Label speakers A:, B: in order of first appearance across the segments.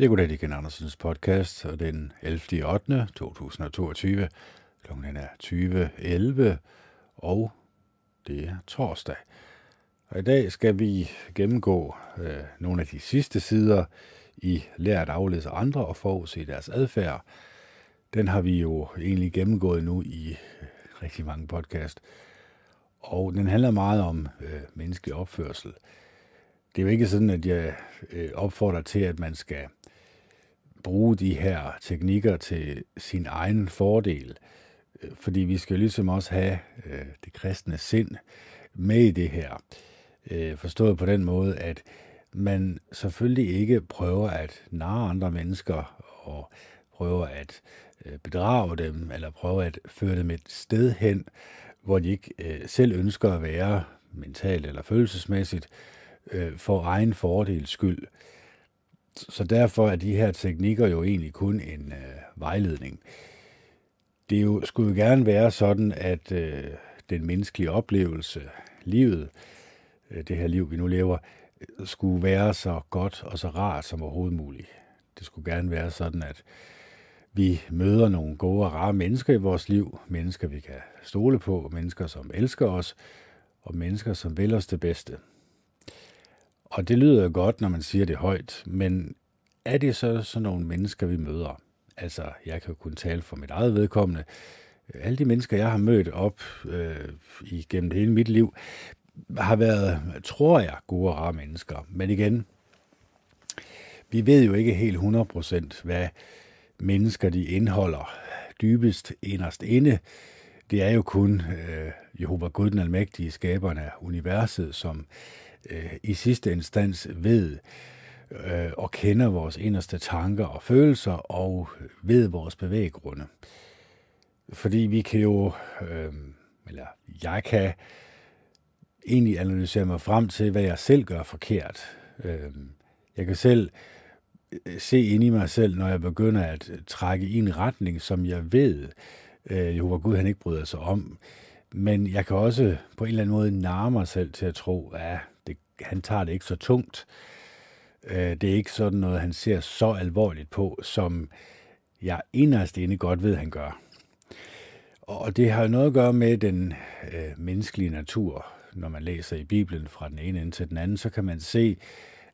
A: Jeg går det igen Andersens podcast, og den 11. 8. 2022. Klokken er 20.11, og det er torsdag. Og i dag skal vi gennemgå øh, nogle af de sidste sider i Lær at aflæse andre og forudse deres adfærd. Den har vi jo egentlig gennemgået nu i øh, rigtig mange podcast. Og den handler meget om øh, menneskelig opførsel. Det er jo ikke sådan, at jeg øh, opfordrer til, at man skal bruge de her teknikker til sin egen fordel. Øh, fordi vi skal ligesom også have øh, det kristne sind med i det her. Øh, forstået på den måde, at man selvfølgelig ikke prøver at narre andre mennesker og prøver at øh, bedrage dem, eller prøver at føre dem et sted hen, hvor de ikke øh, selv ønsker at være mentalt eller følelsesmæssigt, øh, for egen fordels skyld. Så derfor er de her teknikker jo egentlig kun en øh, vejledning. Det jo, skulle jo gerne være sådan, at øh, den menneskelige oplevelse, livet, øh, det her liv, vi nu lever, øh, skulle være så godt og så rart som overhovedet muligt. Det skulle gerne være sådan, at vi møder nogle gode og rare mennesker i vores liv. Mennesker, vi kan stole på. Mennesker, som elsker os. Og mennesker, som vil os det bedste. Og det lyder jo godt, når man siger det højt, men er det så sådan nogle mennesker, vi møder? Altså, jeg kan jo kun tale for mit eget vedkommende. Alle de mennesker, jeg har mødt op øh, igennem hele mit liv, har været, tror jeg, gode og rare mennesker. Men igen, vi ved jo ikke helt 100% hvad mennesker de indeholder dybest inderst inde. Det er jo kun øh, Jehova Gud, den almægtige skaberen af universet, som øh, i sidste instans ved øh, og kender vores inderste tanker og følelser og ved vores bevæggrunde. Fordi vi kan jo, øh, eller jeg kan egentlig analysere mig frem til, hvad jeg selv gør forkert. Øh, jeg kan selv øh, se ind i mig selv, når jeg begynder at trække i en retning, som jeg ved, øh, Jehova Gud han ikke bryder sig om. Men jeg kan også på en eller anden måde narre mig selv til at tro, at han tager det ikke så tungt. Øh, det er ikke sådan noget, han ser så alvorligt på, som jeg inderst inde godt ved, han gør. Og det har noget at gøre med den øh, menneskelige natur. Når man læser i Bibelen fra den ene ende til den anden, så kan man se,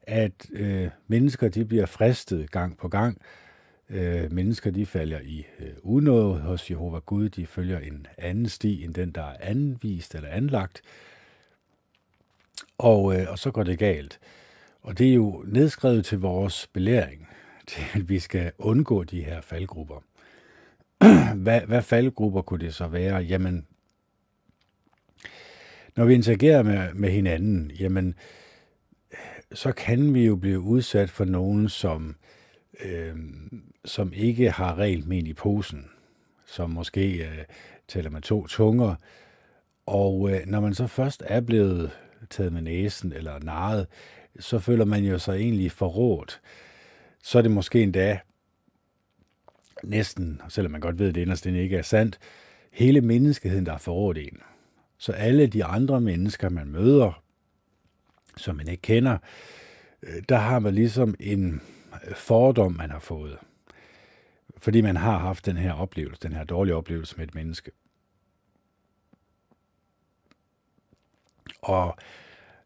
A: at øh, mennesker de bliver fristet gang på gang. Øh, mennesker de falder i øh, unåde hos Jehova Gud. De følger en anden sti end den, der er anvist eller anlagt. Og, øh, og så går det galt. Og det er jo nedskrevet til vores belæring, til at vi skal undgå de her faldgrupper. hvad, hvad faldgrupper kunne det så være? Jamen, når vi interagerer med, med hinanden, jamen, så kan vi jo blive udsat for nogen, som, øh, som ikke har rent men i posen, som måske øh, taler med to tunger, og øh, når man så først er blevet taget med næsen eller narret, så føler man jo sig egentlig forrådt. Så er det måske endda næsten, selvom man godt ved, at det inderst ikke er sandt, hele menneskeheden, der er forrådt en. Så alle de andre mennesker, man møder, som man ikke kender, øh, der har man ligesom en øh, fordom, man har fået. Fordi man har haft den her oplevelse, den her dårlige oplevelse med et menneske. Og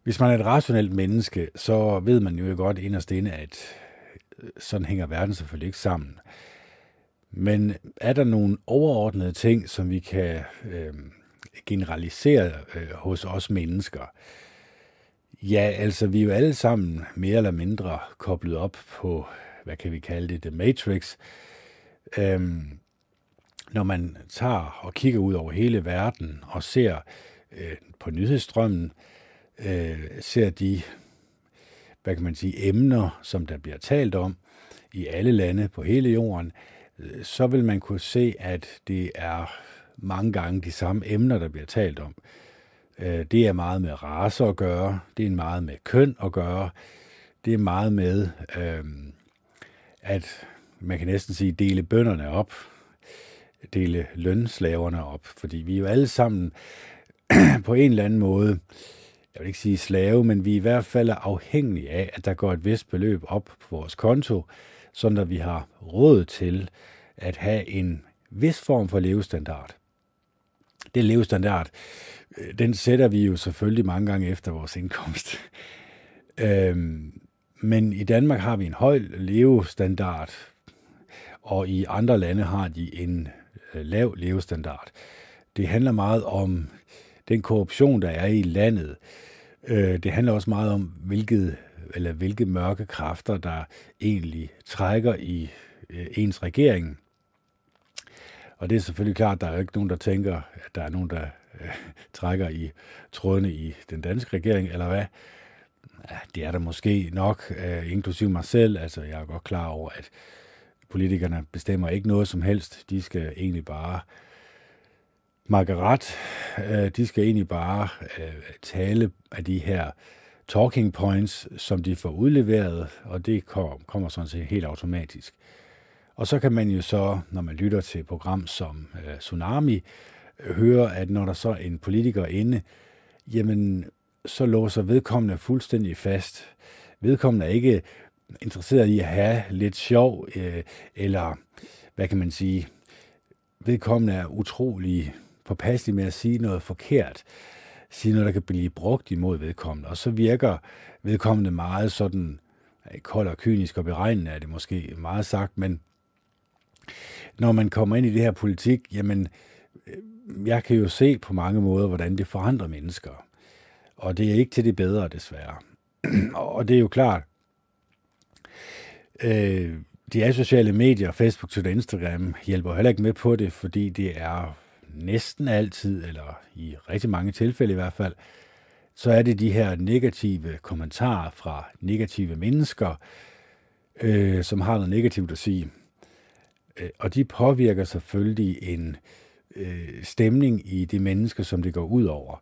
A: hvis man er et rationelt menneske, så ved man jo godt inderst inde, at øh, sådan hænger verden selvfølgelig ikke sammen. Men er der nogle overordnede ting, som vi kan øh, generalisere øh, hos os mennesker? Ja, altså vi er jo alle sammen mere eller mindre koblet op på, hvad kan vi kalde det, The Matrix. Øhm, når man tager og kigger ud over hele verden og ser øh, Øh, på nyhedsstrømmen, øh, ser de, hvad kan man sige, emner, som der bliver talt om i alle lande på hele jorden, øh, så vil man kunne se, at det er mange gange de samme emner, der bliver talt om. Øh, det er meget med race at gøre, det er meget med køn at gøre, det er meget med, øh, at man kan næsten sige, dele bønderne op, dele lønslaverne op, fordi vi er jo alle sammen på en eller anden måde jeg vil ikke sige slave, men vi er i hvert fald afhængige af, at der går et vist beløb op på vores konto, sådan at vi har råd til at have en vis form for levestandard. Det levestandard, øh, den sætter vi jo selvfølgelig mange gange efter vores indkomst. Øhm, men i Danmark har vi en høj levestandard, og i andre lande har de en øh, lav levestandard. Det handler meget om den korruption, der er i landet. Øh, det handler også meget om, hvilket, eller hvilke mørke kræfter, der egentlig trækker i øh, ens regering. Og det er selvfølgelig klart, at der er ikke nogen, der tænker, at der er nogen, der øh, trækker i trådene i den danske regering, eller hvad? Ja, det er der måske nok, øh, inklusiv mig selv. Altså, jeg er godt klar over, at politikerne bestemmer ikke noget som helst. De skal egentlig bare Margaret, øh, de skal egentlig bare øh, tale af de her talking points, som de får udleveret, og det kommer sådan set helt automatisk. Og så kan man jo så, når man lytter til et program som øh, Tsunami, høre, at når der så er en politiker inde, jamen så låser vedkommende fuldstændig fast. Vedkommende er ikke interesseret i at have lidt sjov, øh, eller hvad kan man sige, vedkommende er utrolig påpasselig med at sige noget forkert, sige noget, der kan blive brugt imod vedkommende, og så virker vedkommende meget sådan, kold og kynisk og beregnende er det måske meget sagt, men når man kommer ind i det her politik, jamen, øh, jeg kan jo se på mange måder, hvordan det forandrer mennesker. Og det er ikke til det bedre, desværre. og det er jo klart, øh, de sociale medier, Facebook, Twitter, Instagram, hjælper heller ikke med på det, fordi det er næsten altid, eller i rigtig mange tilfælde i hvert fald, så er det de her negative kommentarer fra negative mennesker, øh, som har noget negativt at sige. Øh, og de påvirker selvfølgelig en øh, stemning i de mennesker, som det går ud over.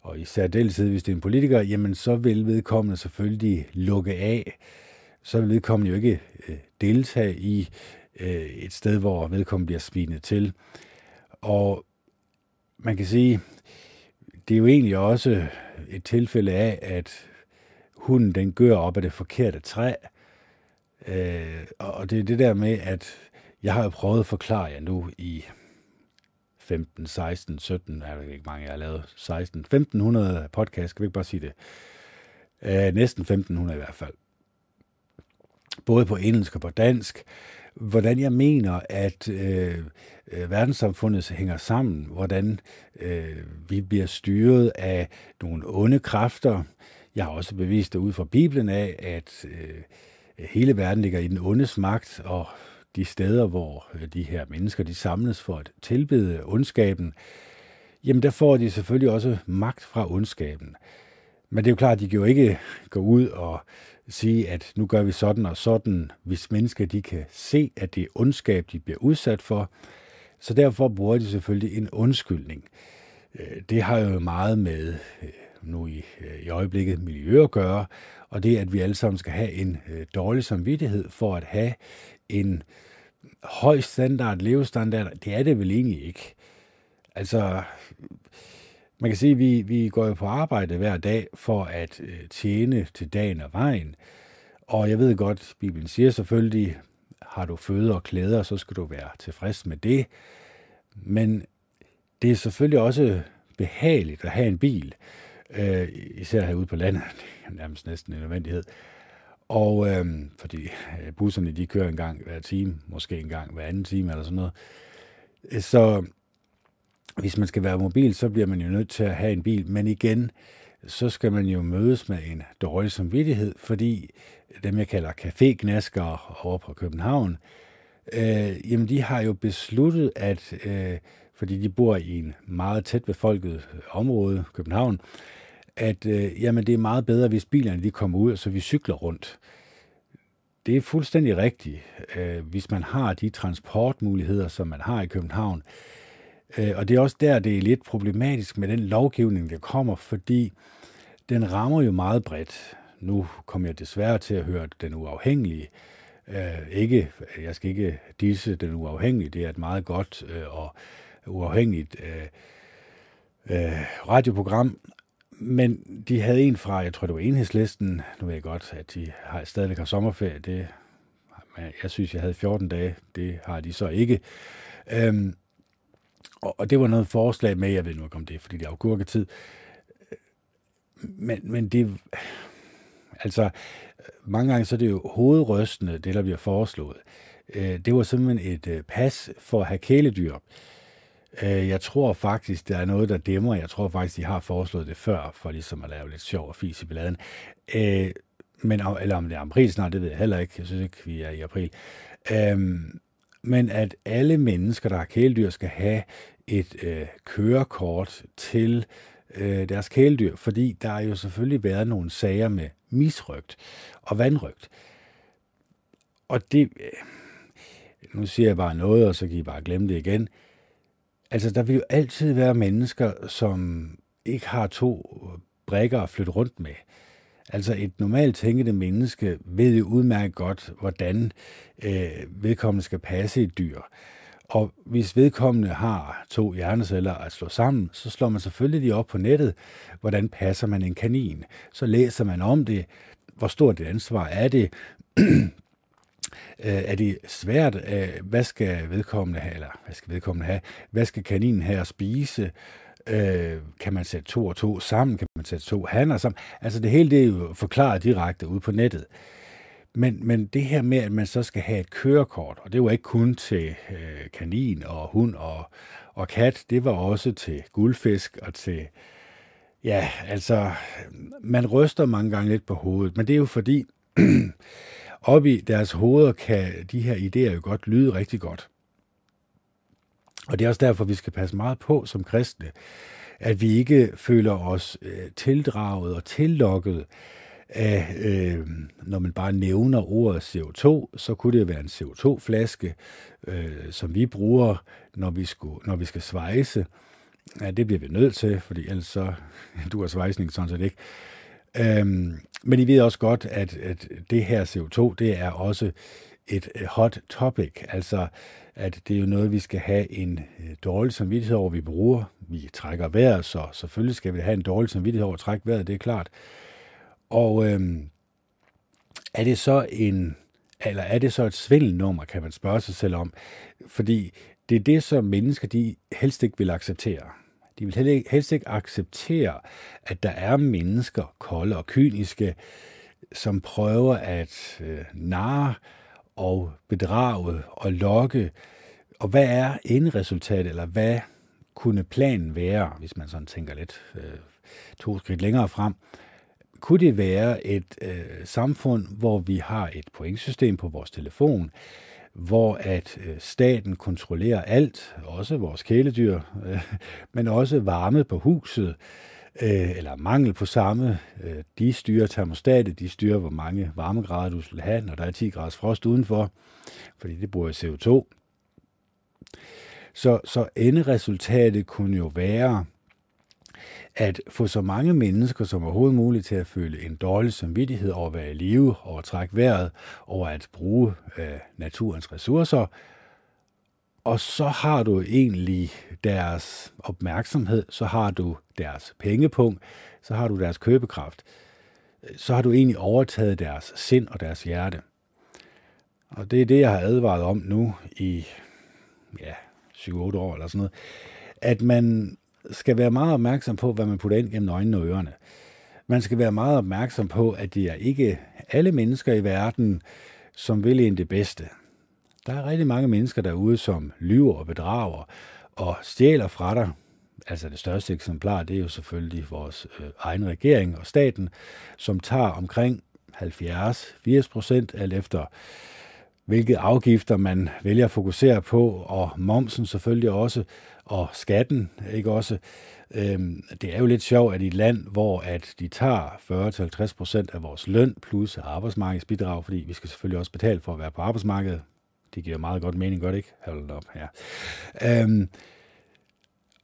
A: Og i særdeleshed, hvis det er en politiker, jamen så vil vedkommende selvfølgelig lukke af. Så vil vedkommende jo ikke øh, deltage i øh, et sted, hvor vedkommende bliver svinet til. Og man kan sige, det er jo egentlig også et tilfælde af, at hunden den gør op af det forkerte træ. Øh, og det er det der med, at jeg har jo prøvet at forklare jer nu i 15, 16, 17, er ved ikke mange, jeg har lavet, 16, 1500 podcast, skal vi ikke bare sige det? Øh, næsten 1500 i hvert fald. Både på engelsk og på dansk. Hvordan jeg mener, at øh, øh, verdenssamfundet hænger sammen. Hvordan øh, vi bliver styret af nogle onde kræfter. Jeg har også bevist det ud fra Bibelen af, at øh, hele verden ligger i den ondes magt, og de steder, hvor øh, de her mennesker de samles for at tilbede ondskaben, jamen der får de selvfølgelig også magt fra ondskaben. Men det er jo klart, at de kan jo ikke gå ud og sige, at nu gør vi sådan og sådan, hvis mennesker de kan se, at det er ondskab, de bliver udsat for. Så derfor bruger de selvfølgelig en undskyldning. Øh, det har jo meget med øh, nu i, øh, i øjeblikket miljø at gøre, og det at vi alle sammen skal have en dårlig samvittighed for at have en høj standard, levestandard, det er det vel egentlig ikke. Altså, man kan sige, at vi, vi går jo på arbejde hver dag for at øh, tjene til dagen og vejen. Og jeg ved godt, Bibelen siger selvfølgelig, har du føde og klæder, så skal du være tilfreds med det. Men det er selvfølgelig også behageligt at have en bil, øh, især herude på landet, det er nærmest næsten en nødvendighed. Og øh, fordi øh, busserne de kører en gang hver time, måske en gang hver anden time eller sådan noget. Så hvis man skal være mobil, så bliver man jo nødt til at have en bil. Men igen, så skal man jo mødes med en dårlig samvittighed, fordi dem, jeg kalder cafégnaskere over på København, øh, jamen de har jo besluttet, at øh, fordi de bor i en meget tæt befolket område, København, at øh, jamen, det er meget bedre, hvis bilerne de kommer ud, så vi cykler rundt. Det er fuldstændig rigtigt. Øh, hvis man har de transportmuligheder, som man har i København, øh, Øh, og det er også der, det er lidt problematisk med den lovgivning, der kommer, fordi den rammer jo meget bredt. Nu kommer jeg desværre til at høre den uafhængige. Øh, ikke, jeg skal ikke disse den uafhængige, det er et meget godt øh, og uafhængigt radioprogram, men de havde en fra, jeg tror det var enhedslisten, nu ved jeg godt, at de har, stadigvæk har sommerferie, det, jeg synes, jeg havde 14 dage, det har de så ikke. Øhm, og, og det var noget forslag med, jeg ved nu ikke om det fordi det er agurketid, men, men det, altså, mange gange så er det jo hovedrystende, det der bliver foreslået. Øh, det var simpelthen et øh, pas for at have kæledyr. Øh, jeg tror faktisk, der er noget, der dæmmer. Jeg tror faktisk, de har foreslået det før, for ligesom at lave lidt sjov og fis i bladen. Men, eller om det er april snart, det ved jeg heller ikke. Jeg synes ikke, vi er i april. Men at alle mennesker, der har kæledyr, skal have et øh, kørekort til øh, deres kæledyr, fordi der er jo selvfølgelig været nogle sager med misrygt og vandrygt. Og det, øh, nu siger jeg bare noget, og så kan I bare glemme det igen. Altså, der vil jo altid være mennesker, som ikke har to brækker at flytte rundt med. Altså et normalt tænkende menneske ved jo udmærket godt, hvordan øh, vedkommende skal passe et dyr. Og hvis vedkommende har to hjerneceller at slå sammen, så slår man selvfølgelig lige op på nettet, hvordan passer man en kanin. Så læser man om det, hvor stort et ansvar er det, er det svært, øh, hvad skal vedkommende have, eller hvad skal vedkommende have, hvad skal kaninen have at spise, Øh, kan man sætte to og to sammen? Kan man sætte to hanner sammen? Altså det hele det er jo forklaret direkte ude på nettet. Men, men det her med, at man så skal have et kørekort, og det var ikke kun til øh, kanin og hund og, og kat, det var også til guldfisk og til, ja, altså, man ryster mange gange lidt på hovedet, men det er jo fordi, op i deres hoveder kan de her idéer jo godt lyde rigtig godt. Og det er også derfor, vi skal passe meget på som kristne, at vi ikke føler os øh, tildraget og tillokket af, øh, når man bare nævner ordet CO2, så kunne det være en CO2-flaske, øh, som vi bruger, når vi, skulle, når vi skal svejse. Ja, det bliver vi nødt til, fordi ellers så du har svejsning sådan set ikke. Øhm, men I ved også godt, at, at det her CO2, det er også et øh, hot topic, altså at det er jo noget, vi skal have en øh, dårlig samvittighed over, vi bruger. Vi trækker vejret, så selvfølgelig skal vi have en dårlig samvittighed over at trække vejret, det er klart. Og øhm, er det så en, eller er det så et svindelnummer, kan man spørge sig selv om. Fordi det er det, som mennesker de helst ikke vil acceptere. De vil helst ikke acceptere, at der er mennesker, kolde og kyniske, som prøver at øh, narre og bedrage og lokke. Og hvad er endresultatet, eller hvad kunne planen være, hvis man sådan tænker lidt øh, to skridt længere frem? Kunne det være et øh, samfund, hvor vi har et pointsystem på vores telefon, hvor at øh, staten kontrollerer alt, også vores kæledyr, øh, men også varme på huset, øh, eller mangel på samme. Øh, de styrer termostatet, de styrer, hvor mange varmegrader du skal have, når der er 10 graders frost udenfor, fordi det bruger CO2. Så, så enderesultatet kunne jo være, at få så mange mennesker som overhovedet muligt til at føle en dårlig samvittighed over at være i live, over at trække vejret, over at bruge øh, naturens ressourcer, og så har du egentlig deres opmærksomhed, så har du deres pengepunkt, så har du deres købekraft. Så har du egentlig overtaget deres sind og deres hjerte. Og det er det, jeg har advaret om nu i ja, 7-8 år eller sådan noget. At man skal være meget opmærksom på, hvad man putter ind gennem øjnene og ørerne. Man skal være meget opmærksom på, at det er ikke alle mennesker i verden, som vil ind det bedste. Der er rigtig mange mennesker derude, som lyver og bedrager og stjæler fra dig. Altså det største eksemplar, det er jo selvfølgelig vores øh, egen regering og staten, som tager omkring 70-80 procent, alt efter hvilke afgifter man vælger at fokusere på, og momsen selvfølgelig også, og skatten, ikke også. Øhm, det er jo lidt sjovt, at i et land, hvor at de tager 40-50 procent af vores løn plus arbejdsmarkedsbidrag, fordi vi skal selvfølgelig også betale for at være på arbejdsmarkedet, det giver meget godt mening, godt ikke? Hold op ja. Øhm,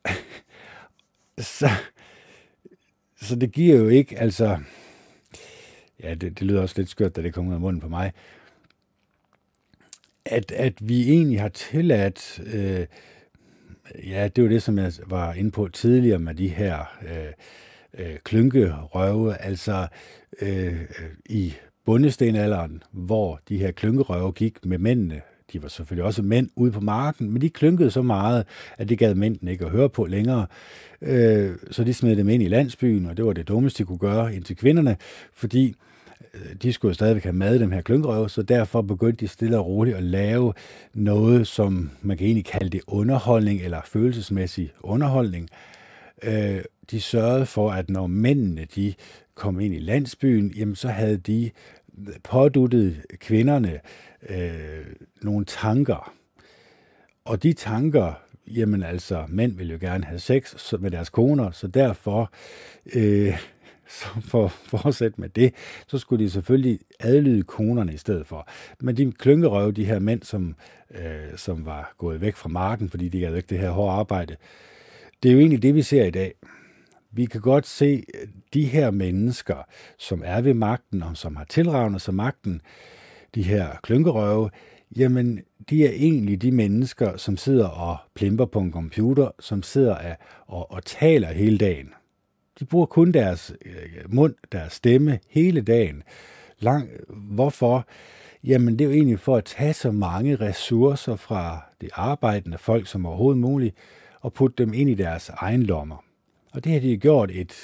A: så, så det giver jo ikke, altså, ja, det, det lyder også lidt skørt, da det kommer ud af munden på mig, at, at vi egentlig har tilladt, øh, ja, det var det, som jeg var inde på tidligere med de her øh, øh, klynkerøve, altså øh, i bundestenalderen, hvor de her klynkerøve gik med mændene. De var selvfølgelig også mænd ude på marken, men de klynkede så meget, at det gad mændene ikke at høre på længere. Øh, så de smed dem ind i landsbyen, og det var det dummeste, de kunne gøre ind til kvinderne, fordi Øh, de skulle jo stadigvæk have mad, dem her klynkerøve, så derfor begyndte de stille og roligt at lave noget, som man kan egentlig kalde det underholdning, eller følelsesmæssig underholdning. Øh, de sørgede for, at når mændene de kom ind i landsbyen, jamen så havde de påduttet kvinderne øh, nogle tanker. Og de tanker, jamen altså, mænd vil jo gerne have sex med deres koner, så derfor, øh, så for at fortsætte med det, så skulle de selvfølgelig adlyde konerne i stedet for. Men de klynkerøve, de her mænd, som, øh, som var gået væk fra marken, fordi de havde ikke det her hårde arbejde, det er jo egentlig det, vi ser i dag. Vi kan godt se øh, de her mennesker, som er ved magten, og som har tilravnet sig magten, de her klynkerøve, jamen, de er egentlig de mennesker, som sidder og plimper på en computer, som sidder og, og, og taler hele dagen. De bruger kun deres øh, mund, deres stemme hele dagen. Lang, hvorfor? Jamen, det er jo egentlig for at tage så mange ressourcer fra det arbejdende folk som overhovedet muligt, og putte dem ind i deres egen lommer. Og det har de gjort et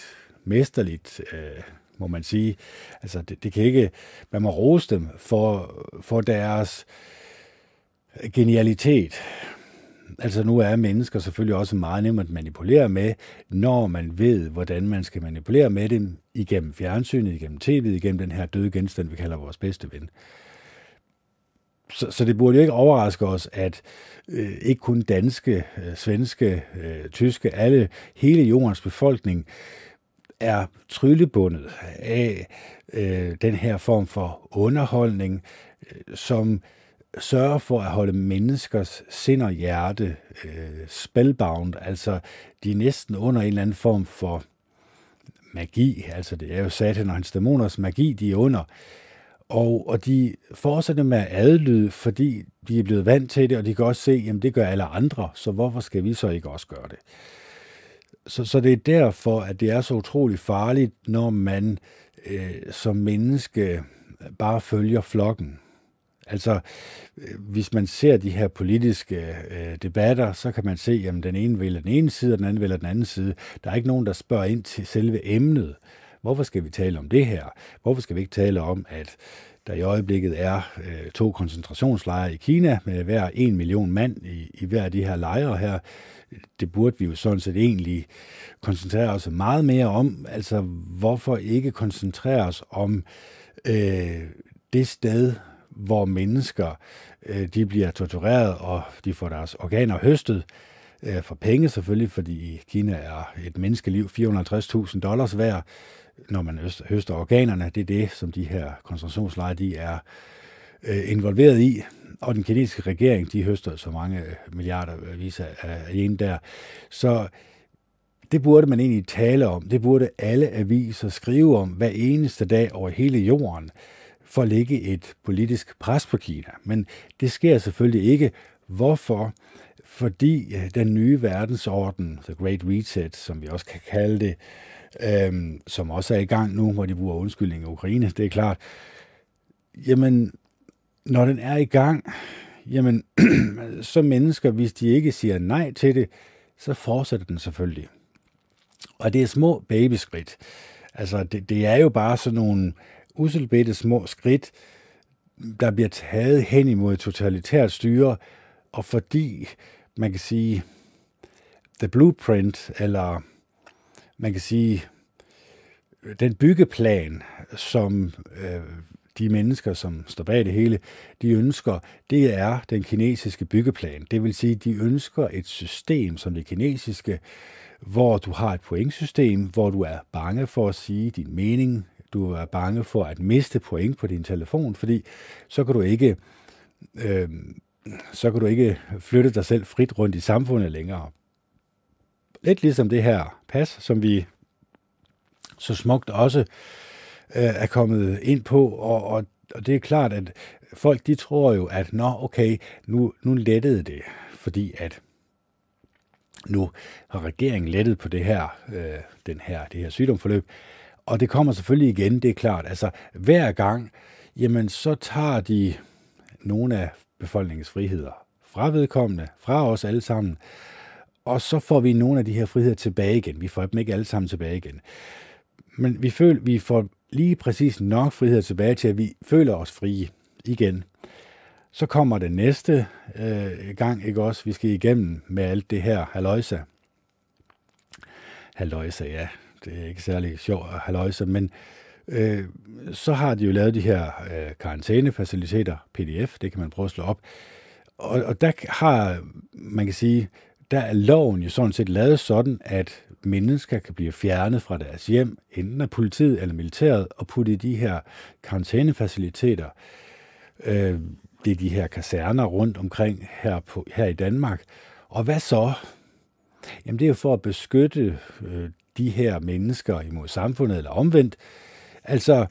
A: mesterligt, øh, må man sige. Altså, det, det kan ikke, man må rose dem for, for deres genialitet. Altså nu er mennesker selvfølgelig også meget nemme at manipulere med, når man ved, hvordan man skal manipulere med dem igennem fjernsynet, igennem tv, igennem den her døde genstand, vi kalder vores bedste ven. Så, så det burde jo ikke overraske os, at øh, ikke kun danske, øh, svenske, øh, tyske, alle, hele jordens befolkning er tryllebundet af øh, den her form for underholdning, øh, som sørger for at holde menneskers sind og hjerte øh, spellbound, altså de er næsten under en eller anden form for magi, altså det er jo satan og hans dæmoners magi, de er under, og, og de fortsætter med at adlyde, fordi de er blevet vant til det, og de kan også se, at det gør alle andre, så hvorfor skal vi så ikke også gøre det? Så, så det er derfor, at det er så utrolig farligt, når man øh, som menneske bare følger flokken. Altså, øh, hvis man ser de her politiske øh, debatter, så kan man se, at den ene vælger den ene side, og den anden vælger den anden side. Der er ikke nogen, der spørger ind til selve emnet. Hvorfor skal vi tale om det her? Hvorfor skal vi ikke tale om, at der i øjeblikket er øh, to koncentrationslejre i Kina med hver en million mand i, i hver af de her lejre her. Det burde vi jo sådan set egentlig koncentrere os meget mere om. Altså, hvorfor ikke koncentrere os om øh, det sted, hvor mennesker øh, de bliver tortureret, og de får deres organer høstet øh, for penge selvfølgelig, fordi i Kina er et menneskeliv 450.000 dollars værd når man høster organerne. Det er det, som de her koncentrationslejre de er øh, involveret i. Og den kinesiske regering, de høster så mange øh, milliarder øh, vis øh, af, af en der. Så det burde man egentlig tale om. Det burde alle aviser skrive om hver eneste dag over hele jorden for at lægge et politisk pres på Kina. Men det sker selvfølgelig ikke. Hvorfor? Fordi den nye verdensorden, The Great Reset, som vi også kan kalde det, øhm, som også er i gang nu, hvor de bruger undskyldning i Ukraine, det er klart. Jamen, når den er i gang, jamen, så mennesker, hvis de ikke siger nej til det, så fortsætter den selvfølgelig. Og det er små babyskridt. Altså, det, det er jo bare sådan nogle uselbette små skridt, der bliver taget hen imod et totalitært styre, og fordi, man kan sige, the blueprint, eller man kan sige, den byggeplan, som øh, de mennesker, som står bag det hele, de ønsker, det er den kinesiske byggeplan. Det vil sige, de ønsker et system som det kinesiske, hvor du har et pointsystem, hvor du er bange for at sige din mening, du er bange for at miste point på din telefon, fordi så kan du ikke, øh, så kan du ikke flytte dig selv frit rundt i samfundet længere. Lidt ligesom det her pas, som vi så smukt også øh, er kommet ind på, og, og, og det er klart, at folk de tror jo, at nå okay, nu, nu lettede det, fordi at Nu har regeringen lettet på det her, øh, den her, det her sygdomsforløb, og det kommer selvfølgelig igen, det er klart. Altså hver gang, jamen så tager de nogle af befolkningens friheder fra vedkommende, fra os alle sammen, og så får vi nogle af de her friheder tilbage igen. Vi får dem ikke alle sammen tilbage igen. Men vi, føler, vi får lige præcis nok frihed tilbage til, at vi føler os frie igen. Så kommer det næste øh, gang, ikke også? Vi skal igennem med alt det her haløjsa. Haløjsa, ja, det er ikke særlig sjovt at haløjsa, men øh, så har de jo lavet de her øh, karantænefaciliteter, PDF, det kan man prøve at slå op. Og, og der har, man kan sige, der er loven jo sådan set lavet sådan, at mennesker kan blive fjernet fra deres hjem, enten af politiet eller militæret, og putte i de her karantænefaciliteter. Øh, det er de her kaserner rundt omkring her, på, her i Danmark. Og hvad så? Jamen det er jo for at beskytte øh, de her mennesker imod samfundet, eller omvendt. Altså,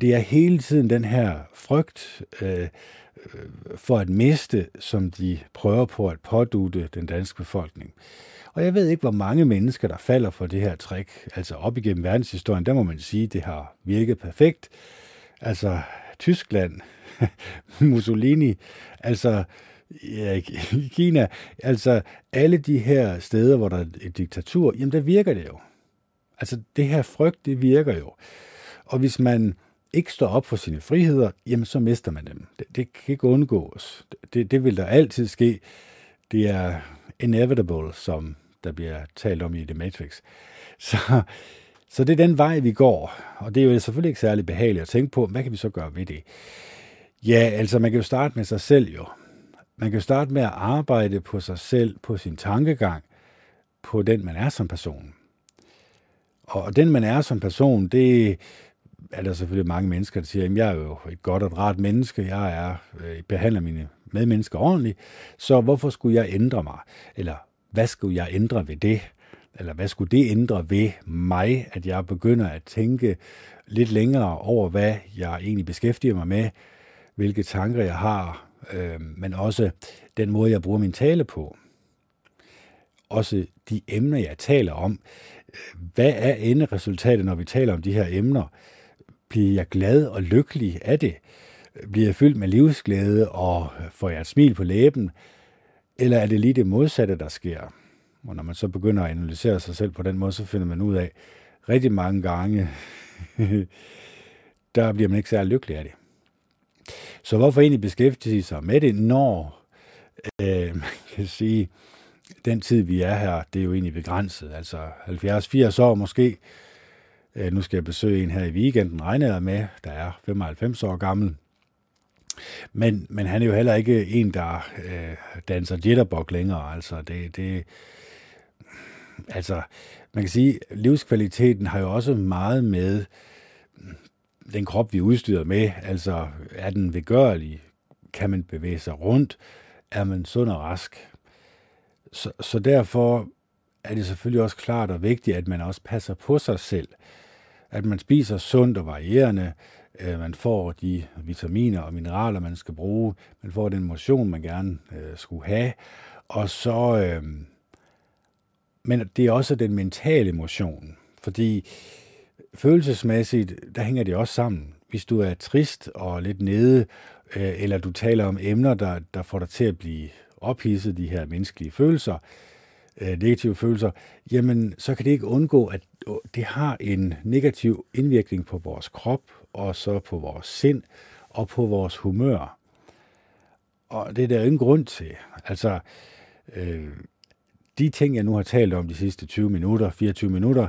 A: det er hele tiden den her frygt øh, for at miste, som de prøver på at pådute den danske befolkning. Og jeg ved ikke, hvor mange mennesker, der falder for det her trick. Altså op igennem verdenshistorien, der må man sige, at det har virket perfekt. Altså Tyskland, Mussolini, altså ja, Kina, altså alle de her steder, hvor der er et diktatur, jamen der virker det jo. Altså det her frygt, det virker jo. Og hvis man ikke står op for sine friheder, jamen så mister man dem. Det, det kan ikke undgås. Det, det vil der altid ske. Det er inevitable, som der bliver talt om i The Matrix. Så, så det er den vej, vi går. Og det er jo selvfølgelig ikke særlig behageligt at tænke på, hvad kan vi så gøre ved det? Ja, altså man kan jo starte med sig selv jo. Man kan jo starte med at arbejde på sig selv, på sin tankegang, på den, man er som person. Og den, man er som person, det er der selvfølgelig mange mennesker, der siger, at jeg er jo et godt og et rart menneske, jeg er, øh, behandler mine medmennesker ordentligt, så hvorfor skulle jeg ændre mig? Eller hvad skulle jeg ændre ved det? Eller hvad skulle det ændre ved mig, at jeg begynder at tænke lidt længere over, hvad jeg egentlig beskæftiger mig med, hvilke tanker jeg har, øh, men også den måde, jeg bruger min tale på. Også de emner, jeg taler om. Hvad er enderesultatet, når vi taler om de her emner? Bliver jeg glad og lykkelig af det? Bliver jeg fyldt med livsglæde og får jeg et smil på læben? Eller er det lige det modsatte, der sker? Og når man så begynder at analysere sig selv på den måde, så finder man ud af, rigtig mange gange, der bliver man ikke særlig lykkelig af det. Så hvorfor egentlig beskæftige sig med det, når øh, man kan sige, den tid, vi er her, det er jo egentlig begrænset. Altså 70-80 år måske. Øh, nu skal jeg besøge en her i weekenden, regner jeg med, der er 95 år gammel. Men, men han er jo heller ikke en, der øh, danser jitterbug længere. Altså, det, det, altså, man kan sige, livskvaliteten har jo også meget med den krop, vi er udstyret med. Altså, er den vedgørlig? Kan man bevæge sig rundt? Er man sund og rask? Så, så derfor er det selvfølgelig også klart og vigtigt, at man også passer på sig selv. At man spiser sundt og varierende, øh, man får de vitaminer og mineraler, man skal bruge, man får den motion, man gerne øh, skulle have, og så... Øh, men det er også den mentale motion, fordi følelsesmæssigt, der hænger det også sammen. Hvis du er trist og lidt nede, øh, eller du taler om emner, der, der får dig til at blive ophidset, de her menneskelige følelser, øh, negative følelser, jamen så kan det ikke undgå, at øh, det har en negativ indvirkning på vores krop, og så på vores sind, og på vores humør. Og det er der ingen grund til. Altså, øh, de ting, jeg nu har talt om de sidste 20 minutter, 24 minutter,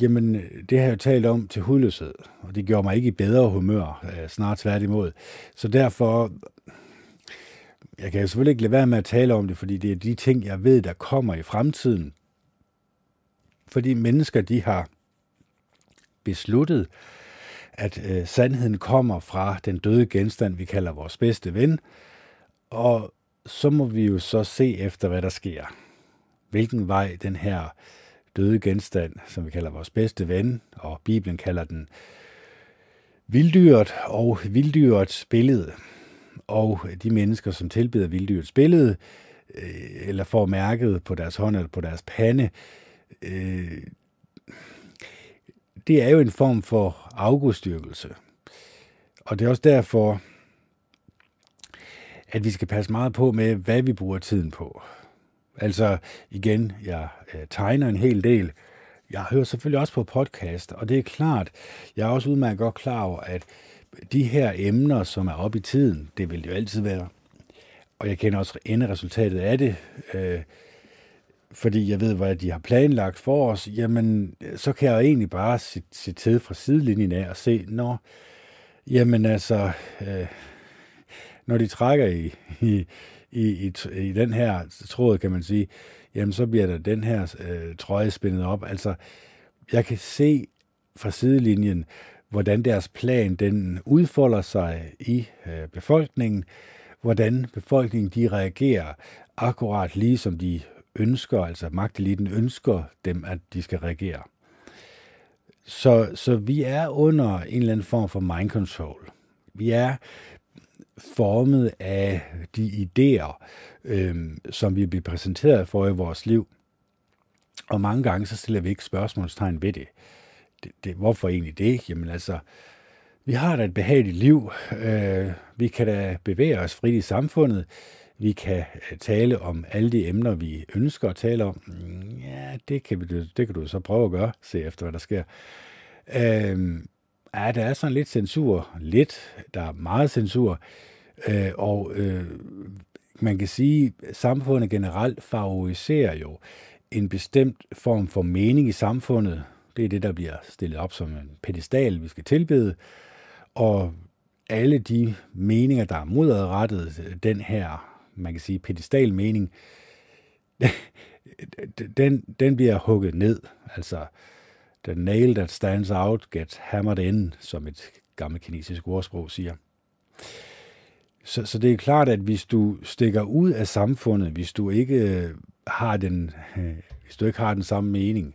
A: jamen, det har jeg jo talt om til hudløshed, og det gjorde mig ikke i bedre humør, øh, snart tværtimod. Så derfor, jeg kan selvfølgelig ikke lade være med at tale om det, fordi det er de ting, jeg ved, der kommer i fremtiden. Fordi mennesker, de har besluttet, at øh, sandheden kommer fra den døde genstand, vi kalder vores bedste ven, og så må vi jo så se efter, hvad der sker. Hvilken vej den her døde genstand, som vi kalder vores bedste ven, og Bibelen kalder den vilddyret og vilddyrets billede. Og de mennesker, som tilbeder vilddyrets billede, øh, eller får mærket på deres hånd eller på deres pande, øh, det er jo en form for afgudstyrkelse. Og det er også derfor, at vi skal passe meget på med, hvad vi bruger tiden på. Altså igen, jeg øh, tegner en hel del. Jeg hører selvfølgelig også på podcast, og det er klart, jeg er også udmærket godt klar over, at de her emner, som er oppe i tiden, det vil det jo altid være. Og jeg kender også resultatet af det, øh, fordi jeg ved, hvad de har planlagt for os. Jamen, så kan jeg egentlig bare se, se til fra sidelinjen af og se, når, jamen altså, øh, når de trækker i, i, i, i, i den her tråd, kan man sige, jamen så bliver der den her øh, trøje spændet op. Altså, jeg kan se fra sidelinjen, hvordan deres plan den udfolder sig i øh, befolkningen, hvordan befolkningen de reagerer akkurat lige som de ønsker, altså magteliten ønsker dem, at de skal reagere. Så, så vi er under en eller anden form for mind control. Vi er formet af de idéer, øh, som vi bliver præsenteret for i vores liv. Og mange gange så stiller vi ikke spørgsmålstegn ved det det, det hvorfor egentlig det? Jamen altså, vi har da et behageligt liv. Øh, vi kan da bevæge os frit i samfundet. Vi kan øh, tale om alle de emner, vi ønsker at tale om. Mm, ja, det kan, vi, det kan du så prøve at gøre. Se efter, hvad der sker. Øh, ja, der er sådan lidt censur. Lidt. Der er meget censur. Øh, og øh, man kan sige, at samfundet generelt favoriserer jo en bestemt form for mening i samfundet. Det er det, der bliver stillet op som en pedestal, vi skal tilbede. Og alle de meninger, der er modadrettet den her, man kan sige, pedestalmening, den, den bliver hugget ned. Altså, the nail that stands out gets hammered in, som et gammelt kinesisk ordsprog siger. Så, så det er klart, at hvis du stikker ud af samfundet, hvis du ikke øh, har den, øh, hvis du ikke har den samme mening,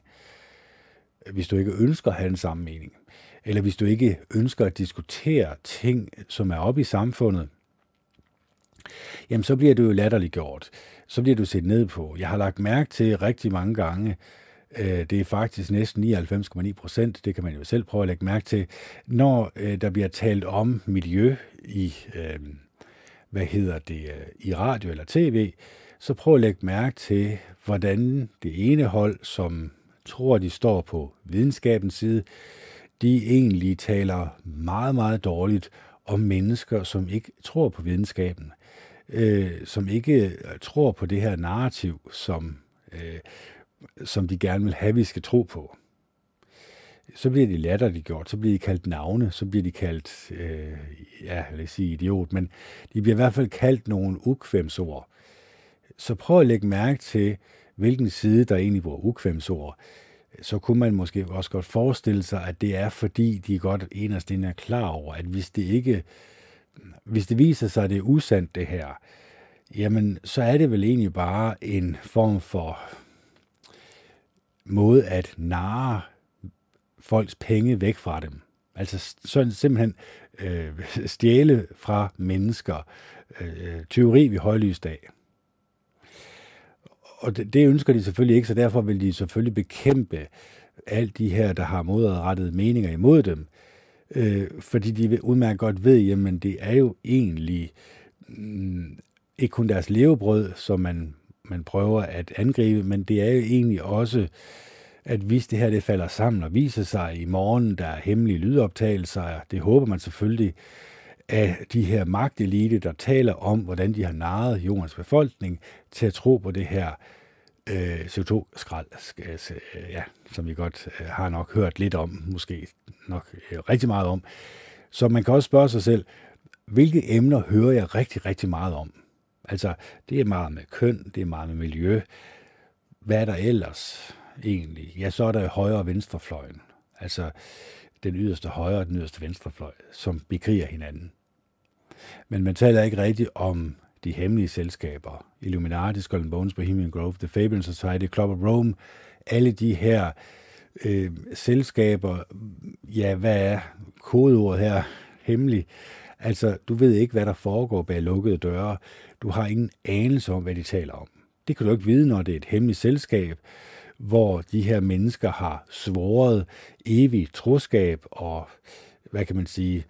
A: hvis du ikke ønsker at have den samme mening, eller hvis du ikke ønsker at diskutere ting, som er oppe i samfundet, jamen så bliver du jo latterliggjort. Så bliver du set ned på. Jeg har lagt mærke til rigtig mange gange, øh, det er faktisk næsten 99,9 procent, det kan man jo selv prøve at lægge mærke til, når øh, der bliver talt om miljø i øh, hvad hedder det, øh, i radio eller tv, så prøv at lægge mærke til, hvordan det ene hold, som tror, de står på videnskabens side, de egentlig taler meget, meget dårligt om mennesker, som ikke tror på videnskaben, øh, som ikke øh, tror på det her narrativ, som, øh, som de gerne vil have, vi skal tro på så bliver de latterliggjort, så bliver de kaldt navne, så bliver de kaldt, øh, ja, lad os sige idiot, men de bliver i hvert fald kaldt nogle ukvemsord. Så prøv at lægge mærke til, hvilken side der egentlig bruger ukvemsord. Så kunne man måske også godt forestille sig, at det er fordi, de godt enest er klar over, at hvis det ikke, hvis det viser sig, at det er usandt det her, jamen så er det vel egentlig bare en form for måde at narre folks penge væk fra dem. Altså sådan simpelthen øh, stjæle fra mennesker. Øh, øh teori ved højlysdag. Og det, det ønsker de selvfølgelig ikke, så derfor vil de selvfølgelig bekæmpe alt de her, der har modrettet meninger imod dem. Øh, fordi de udmærket godt ved, jamen det er jo egentlig mm, ikke kun deres levebrød, som man, man prøver at angribe, men det er jo egentlig også at hvis det her det falder sammen og viser sig i morgen, der er hemmelige lydoptagelser, det håber man selvfølgelig, af de her magtelite, der taler om, hvordan de har naret jordens befolkning til at tro på det her øh, CO2-skrald, altså, øh, ja, som vi godt øh, har nok hørt lidt om, måske nok øh, rigtig meget om. Så man kan også spørge sig selv, hvilke emner hører jeg rigtig, rigtig meget om? Altså, det er meget med køn, det er meget med miljø. Hvad er der ellers? egentlig, ja, så er der højre og venstrefløjen. Altså den yderste højre og den yderste venstre fløj, som bekriger hinanden. Men man taler ikke rigtigt om de hemmelige selskaber. Illuminati, Skull and Bones, Bohemian Grove, The Fabian Society, Club of Rome, alle de her øh, selskaber, ja, hvad er kodeordet her? Hemmelig. Altså, du ved ikke, hvad der foregår bag lukkede døre. Du har ingen anelse om, hvad de taler om. Det kan du ikke vide, når det er et hemmeligt selskab, hvor de her mennesker har svoret evig troskab og, hvad kan man sige,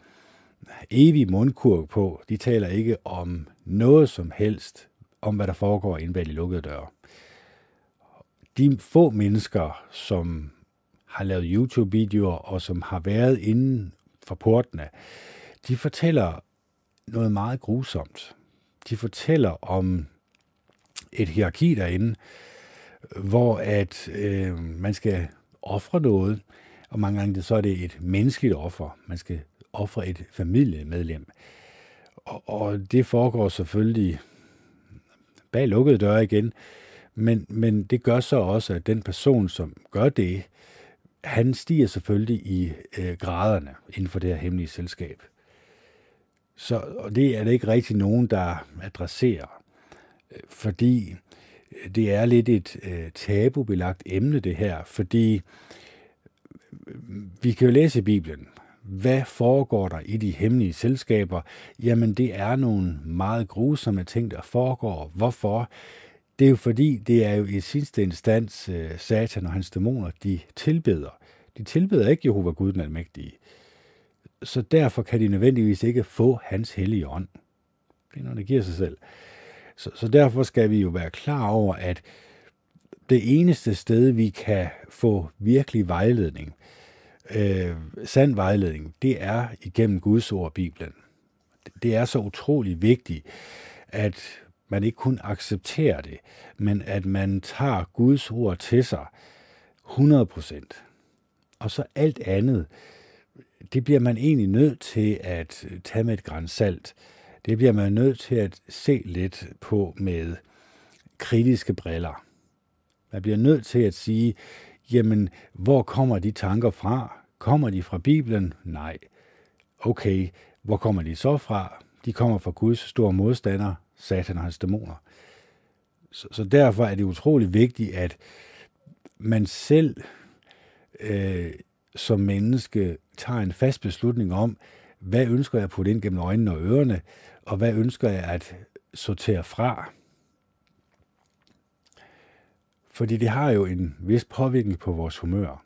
A: evig mundkurv på. De taler ikke om noget som helst om, hvad der foregår inde bag de lukkede døre. De få mennesker, som har lavet YouTube-videoer og som har været inden for portene, de fortæller noget meget grusomt. De fortæller om et hierarki derinde, hvor at øh, man skal ofre noget, og mange gange så er det et menneskeligt offer. Man skal ofre et familiemedlem. Og, og det foregår selvfølgelig bag lukkede døre igen, men, men det gør så også, at den person, som gør det, han stiger selvfølgelig i øh, graderne inden for det her hemmelige selskab. Så og det er det ikke rigtig nogen, der adresserer, øh, fordi det er lidt et øh, tabubelagt emne, det her, fordi vi kan jo læse i Bibelen, hvad foregår der i de hemmelige selskaber? Jamen, det er nogle meget grusomme ting, der foregår. Hvorfor? Det er jo fordi, det er jo i sidste instans øh, Satan og hans dæmoner, de tilbeder. De tilbeder ikke Jehova Gud den almægtige. Så derfor kan de nødvendigvis ikke få hans hellige ånd. Det er noget, der giver sig selv. Så, så derfor skal vi jo være klar over, at det eneste sted, vi kan få virkelig vejledning, øh, sand vejledning, det er igennem Guds ord Bibelen. Det er så utrolig vigtigt, at man ikke kun accepterer det, men at man tager Guds ord til sig 100 procent. Og så alt andet, det bliver man egentlig nødt til at tage med et græns salt. Det bliver man nødt til at se lidt på med kritiske briller. Man bliver nødt til at sige, jamen, hvor kommer de tanker fra? Kommer de fra Bibelen? Nej. Okay, hvor kommer de så fra? De kommer fra Guds store modstander, Satan og hans dæmoner. Så, så derfor er det utrolig vigtigt, at man selv øh, som menneske tager en fast beslutning om, hvad ønsker jeg at putte ind gennem øjnene og ørerne, og hvad ønsker jeg at sortere fra. Fordi det har jo en vis påvirkning på vores humør.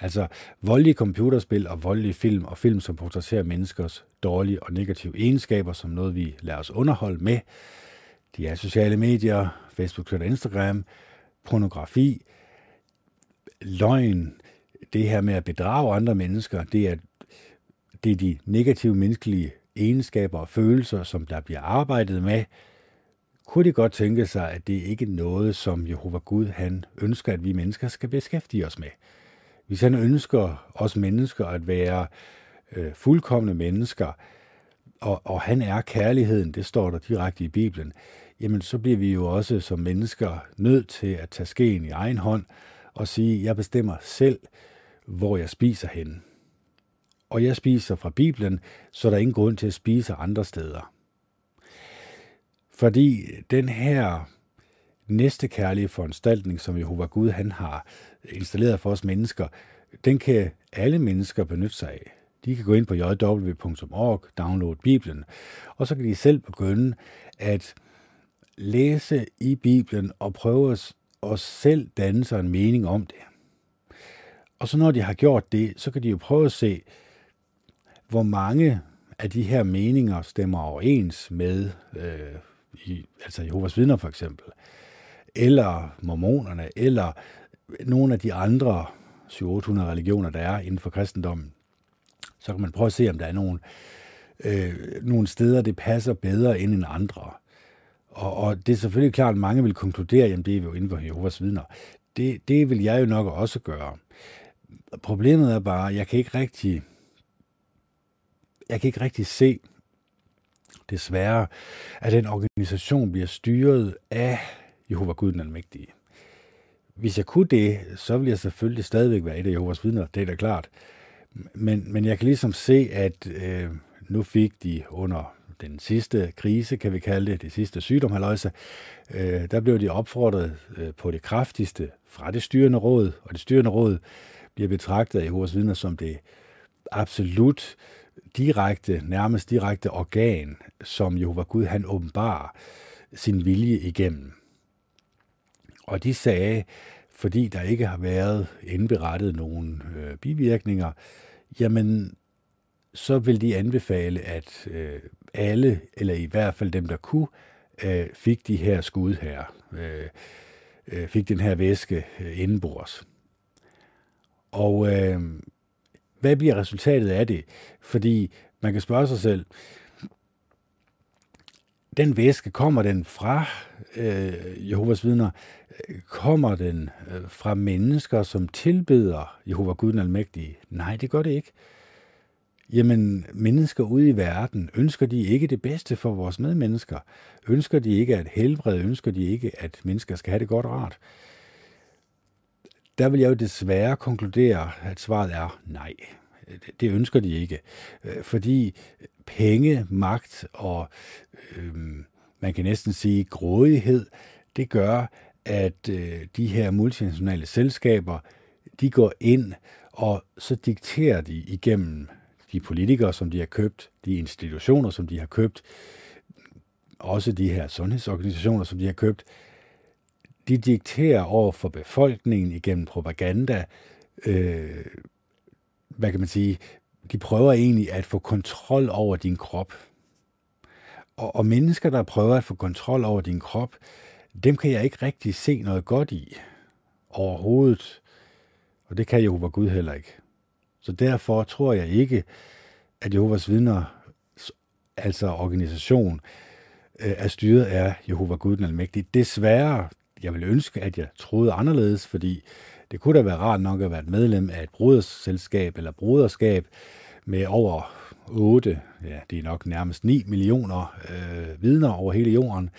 A: Altså voldelige computerspil og voldelige film og film, som portrætterer menneskers dårlige og negative egenskaber, som noget, vi lader os underholde med. De er sociale medier, Facebook, Twitter, Instagram, pornografi, løgn, det her med at bedrage andre mennesker, det er, det er de negative menneskelige egenskaber og følelser, som der bliver arbejdet med. Kunne de godt tænke sig, at det ikke er noget, som Jehova Gud han ønsker, at vi mennesker skal beskæftige os med. Hvis han ønsker os mennesker at være øh, fuldkommende mennesker, og, og han er kærligheden, det står der direkte i Bibelen, jamen så bliver vi jo også som mennesker nødt til at tage skeen i egen hånd og sige, jeg bestemmer selv, hvor jeg spiser hen. Og jeg spiser fra Bibelen, så der er ingen grund til at spise andre steder. Fordi den her næste kærlige foranstaltning, som Jehova Gud han har installeret for os mennesker, den kan alle mennesker benytte sig af. De kan gå ind på jw.org, downloade Bibelen, og så kan de selv begynde at læse i Bibelen og prøve at selv danne sig en mening om det. Og så når de har gjort det, så kan de jo prøve at se, hvor mange af de her meninger stemmer overens med, øh, i, altså Jehovas vidner for eksempel, eller mormonerne, eller nogle af de andre 700 religioner, der er inden for kristendommen. Så kan man prøve at se, om der er nogle, øh, nogle steder, det passer bedre end en andre. Og, og det er selvfølgelig klart, at mange vil konkludere, at det er jo inden for Jehovas vidner. Det, det vil jeg jo nok også gøre. Problemet er bare, at jeg kan ikke rigtig, jeg kan ikke rigtig se, desværre, at den organisation bliver styret af Jehova Gud den Almægtige. Hvis jeg kunne det, så ville jeg selvfølgelig stadigvæk være et af Jehovas vidner, det er da klart. Men, men jeg kan ligesom se, at øh, nu fik de under den sidste krise, kan vi kalde det, det sidste sygdom, øh, der blev de opfordret øh, på det kraftigste fra det styrende råd, og det styrende råd bliver betragtet af Jehovas vidner som det absolut direkte, nærmest direkte organ, som Jehova Gud han åbenbarer sin vilje igennem. Og de sagde, fordi der ikke har været indberettet nogen øh, bivirkninger, jamen så vil de anbefale, at øh, alle, eller i hvert fald dem, der kunne, øh, fik de her skud her, øh, øh, fik den her væske øh, indenbords. Og øh, hvad bliver resultatet af det? Fordi man kan spørge sig selv, den væske, kommer den fra øh, Jehovas vidner? Kommer den øh, fra mennesker, som tilbeder Jehova Gud den Almægtige? Nej, det gør det ikke. Jamen, mennesker ude i verden, ønsker de ikke det bedste for vores medmennesker? Ønsker de ikke at helbrede? Ønsker de ikke, at mennesker skal have det godt rart? Der vil jeg jo desværre konkludere, at svaret er nej. Det ønsker de ikke. Øh, fordi øh, penge, magt og øh, man kan næsten sige grådighed, det gør, at øh, de her multinationale selskaber, de går ind, og så dikterer de igennem de politikere, som de har købt, de institutioner, som de har købt, også de her sundhedsorganisationer, som de har købt, de dikterer over for befolkningen igennem propaganda, øh, hvad kan man sige, de prøver egentlig at få kontrol over din krop. Og, og mennesker, der prøver at få kontrol over din krop, dem kan jeg ikke rigtig se noget godt i overhovedet. Og det kan Jehova Gud heller ikke. Så derfor tror jeg ikke, at Jehovas vidner, altså organisation, øh, er styret af Jehova Gud den Almægtige. Desværre, jeg vil ønske, at jeg troede anderledes, fordi det kunne da være rart nok at være et medlem af et broderselskab eller broderskab med over 8, ja, det er nok nærmest 9 millioner øh, vidner over hele jorden.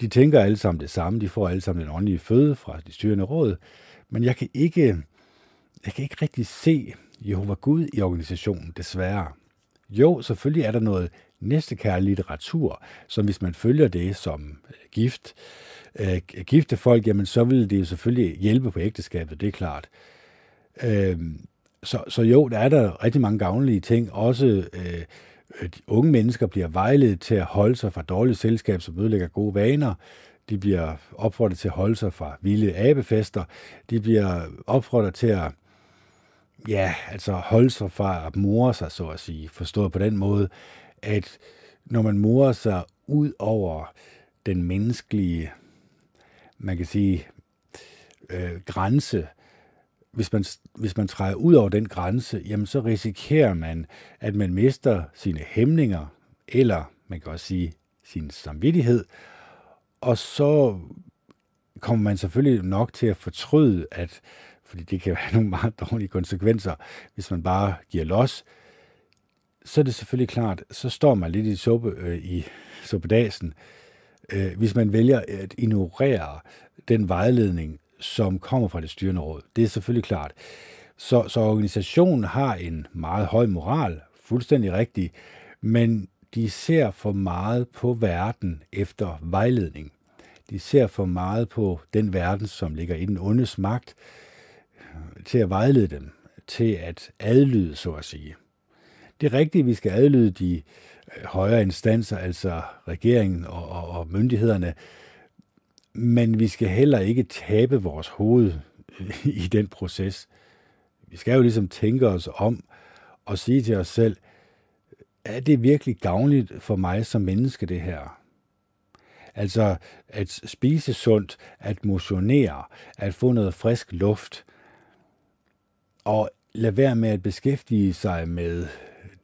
A: De tænker alle sammen det samme, de får alle sammen en åndelige føde fra de styrende råd, men jeg kan ikke, jeg kan ikke rigtig se Jehova Gud i organisationen, desværre. Jo, selvfølgelig er der noget næstekærlig litteratur, som hvis man følger det som øh, gift, øh, gifte folk, jamen så vil det jo selvfølgelig hjælpe på ægteskabet, det er klart. Øh, så, så jo, der er der rigtig mange gavnlige ting. Også øh, øh de unge mennesker bliver vejledet til at holde sig fra dårligt selskab, som ødelægger gode vaner. De bliver opfordret til at holde sig fra vilde abefester. De bliver opfordret til at ja, altså holde sig fra at more sig, så at sige. Forstået på den måde, at når man morer sig ud over den menneskelige, man kan sige, øh, grænse, hvis man, hvis man træder ud over den grænse, jamen så risikerer man, at man mister sine hæmninger, eller man kan også sige sin samvittighed, og så kommer man selvfølgelig nok til at fortryde, at, fordi det kan være nogle meget dårlige konsekvenser, hvis man bare giver los, så er det selvfølgelig klart, så står man lidt i suppe øh, i suppedasen, øh, hvis man vælger at ignorere den vejledning, som kommer fra det styrende råd. Det er selvfølgelig klart. Så, så organisationen har en meget høj moral, fuldstændig rigtig, men de ser for meget på verden efter vejledning. De ser for meget på den verden, som ligger i den ondes magt, øh, til at vejlede dem, til at adlyde, så at sige. Det er rigtigt, vi skal adlyde de øh, højere instanser, altså regeringen og, og, og myndighederne, men vi skal heller ikke tabe vores hoved øh, i den proces. Vi skal jo ligesom tænke os om og sige til os selv, er det virkelig gavnligt for mig som menneske, det her? Altså at spise sundt, at motionere, at få noget frisk luft, og lade være med at beskæftige sig med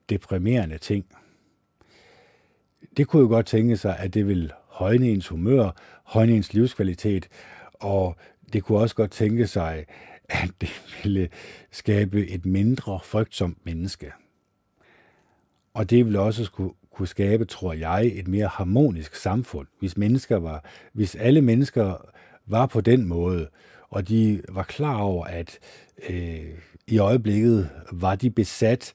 A: deprimerende ting. Det kunne jo godt tænke sig, at det vil højne ens humør, højne ens livskvalitet, og det kunne også godt tænke sig, at det ville skabe et mindre frygtsomt menneske. Og det ville også skulle, kunne skabe, tror jeg, et mere harmonisk samfund, hvis mennesker var, hvis alle mennesker var på den måde, og de var klar over, at øh, i øjeblikket var de besat,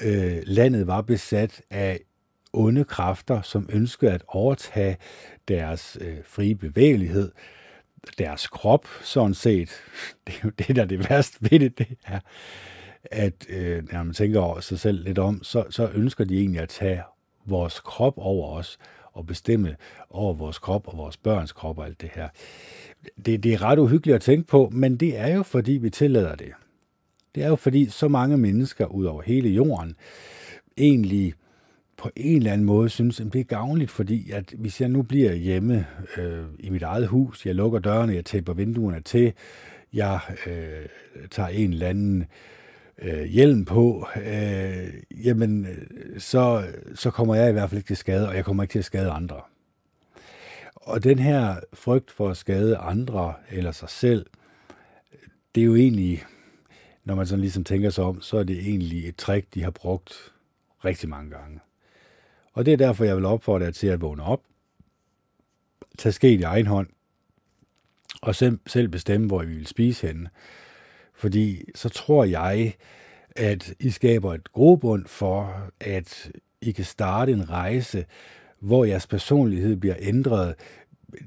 A: øh, landet var besat af onde kræfter, som ønskede at overtage deres øh, frie bevægelighed, deres krop, sådan set. Det er jo det, der er det værste ved det, det er. at øh, når man tænker over sig selv lidt om, så, så ønsker de egentlig at tage vores krop over os og bestemme over vores krop og vores børns krop og alt det her. Det, det er ret uhyggeligt at tænke på, men det er jo fordi, vi tillader det. Det er jo fordi, så mange mennesker ud over hele jorden egentlig på en eller anden måde synes, at det er gavnligt, fordi at hvis jeg nu bliver hjemme øh, i mit eget hus, jeg lukker dørene, jeg tæpper vinduerne til, jeg øh, tager en eller anden øh, hjelm på, øh, jamen øh, så, så kommer jeg i hvert fald ikke til skade, og jeg kommer ikke til at skade andre. Og den her frygt for at skade andre eller sig selv, det er jo egentlig, når man sådan ligesom tænker sig om, så er det egentlig et trick, de har brugt rigtig mange gange. Og det er derfor, jeg vil opfordre jer til at vågne op, tage sket i egen hånd, og selv bestemme, hvor I vil spise henne. Fordi så tror jeg, at I skaber et grobund for, at I kan starte en rejse, hvor jeres personlighed bliver ændret